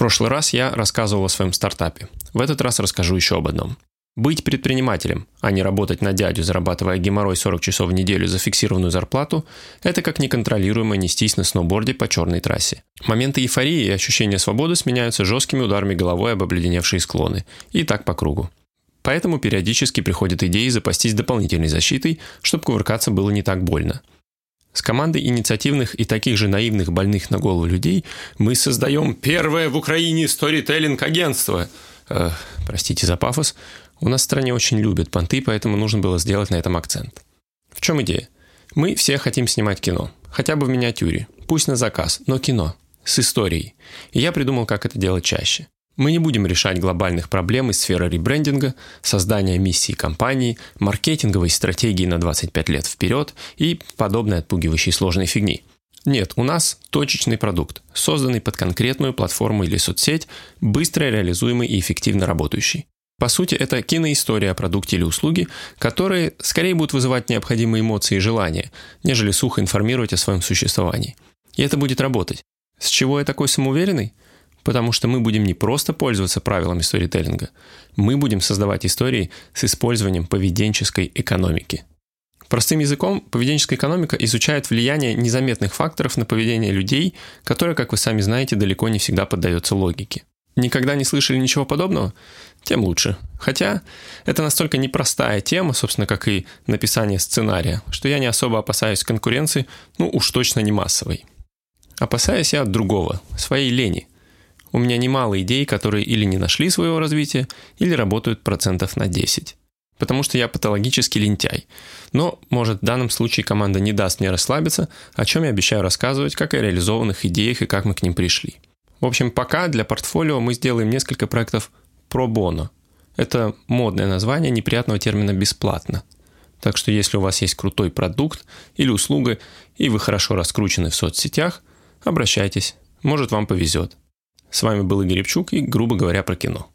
прошлый раз я рассказывал о своем стартапе. В этот раз расскажу еще об одном. Быть предпринимателем, а не работать на дядю, зарабатывая геморрой 40 часов в неделю за фиксированную зарплату, это как неконтролируемо нестись на сноуборде по черной трассе. Моменты эйфории и ощущения свободы сменяются жесткими ударами головой об обледеневшие склоны. И так по кругу. Поэтому периодически приходят идеи запастись дополнительной защитой, чтобы кувыркаться было не так больно. С командой инициативных и таких же наивных больных на голову людей мы создаем первое в Украине сторителлинг-агентство. Э, простите за пафос. У нас в стране очень любят понты, поэтому нужно было сделать на этом акцент. В чем идея? Мы все хотим снимать кино. Хотя бы в миниатюре. Пусть на заказ, но кино. С историей. И я придумал, как это делать чаще. Мы не будем решать глобальных проблем из сферы ребрендинга, создания миссии компании, маркетинговой стратегии на 25 лет вперед и подобной отпугивающей сложной фигни. Нет, у нас точечный продукт, созданный под конкретную платформу или соцсеть, быстро реализуемый и эффективно работающий. По сути, это киноистория о продукте или услуге, которые скорее будут вызывать необходимые эмоции и желания, нежели сухо информировать о своем существовании. И это будет работать. С чего я такой самоуверенный? Потому что мы будем не просто пользоваться правилами сторителлинга, мы будем создавать истории с использованием поведенческой экономики. Простым языком, поведенческая экономика изучает влияние незаметных факторов на поведение людей, которое, как вы сами знаете, далеко не всегда поддается логике. Никогда не слышали ничего подобного? Тем лучше. Хотя это настолько непростая тема, собственно, как и написание сценария, что я не особо опасаюсь конкуренции, ну уж точно не массовой. Опасаюсь я от другого, своей лени. У меня немало идей, которые или не нашли своего развития, или работают процентов на 10. Потому что я патологически лентяй. Но, может, в данном случае команда не даст мне расслабиться, о чем я обещаю рассказывать, как о реализованных идеях и как мы к ним пришли. В общем, пока для портфолио мы сделаем несколько проектов про боно. Это модное название неприятного термина «бесплатно». Так что если у вас есть крутой продукт или услуга, и вы хорошо раскручены в соцсетях, обращайтесь, может вам повезет. С вами был Игорь Репчук и, грубо говоря, про кино.